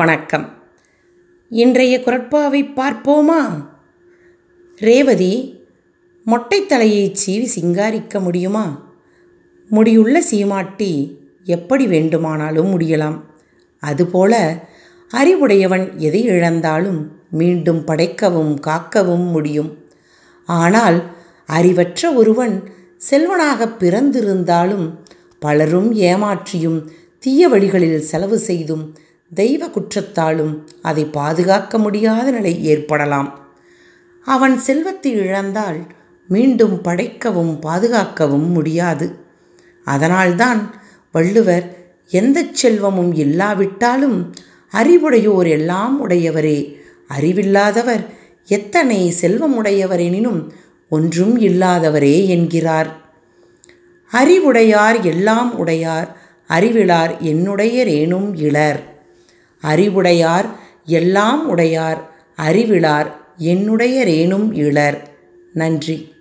வணக்கம். இன்றைய குரட்பாவை பார்ப்போமா? ரேவதி மொட்டைத்தலையை சீவி சிங்காரிக்க முடியுமா? முடியுள்ள சீமாட்டி எப்படி வேண்டுமானாலும் முடியலாம். அதுபோல அறிவுடையவன் எதை இழந்தாலும் மீண்டும் படைக்கவும் காக்கவும் முடியும். ஆனால் அறிவற்ற ஒருவன் செல்வனாக பிறந்திருந்தாலும் பலரும் ஏமாற்றியும் தீய வழிகளில் செலவு செய்தும் தெய்வ குற்றத்தாலும் அதை பாதுகாக்க முடியாத நிலை ஏற்படலாம். அவன் செல்வத்தை இழந்தால் மீண்டும் படைக்கவும் பாதுகாக்கவும் முடியாது. அதனால்தான் வள்ளுவர் எந்த செல்வமும் இல்லாவிட்டாலும் அறிவுடையோர் எல்லாம் உடையவரே. அறிவில்லாதவர் எத்தனை செல்வமுடையவரெனினும் ஒன்றும் இல்லாதவரே என்கிறார். அறிவுடையார் எல்லாம் உடையார் அறிவிலார் என்னுடையரேனும் இளர். அறிவுடையார் எல்லாம் உடையார் அறிவிலார் என்னுடையரேனும் இளர். நன்றி.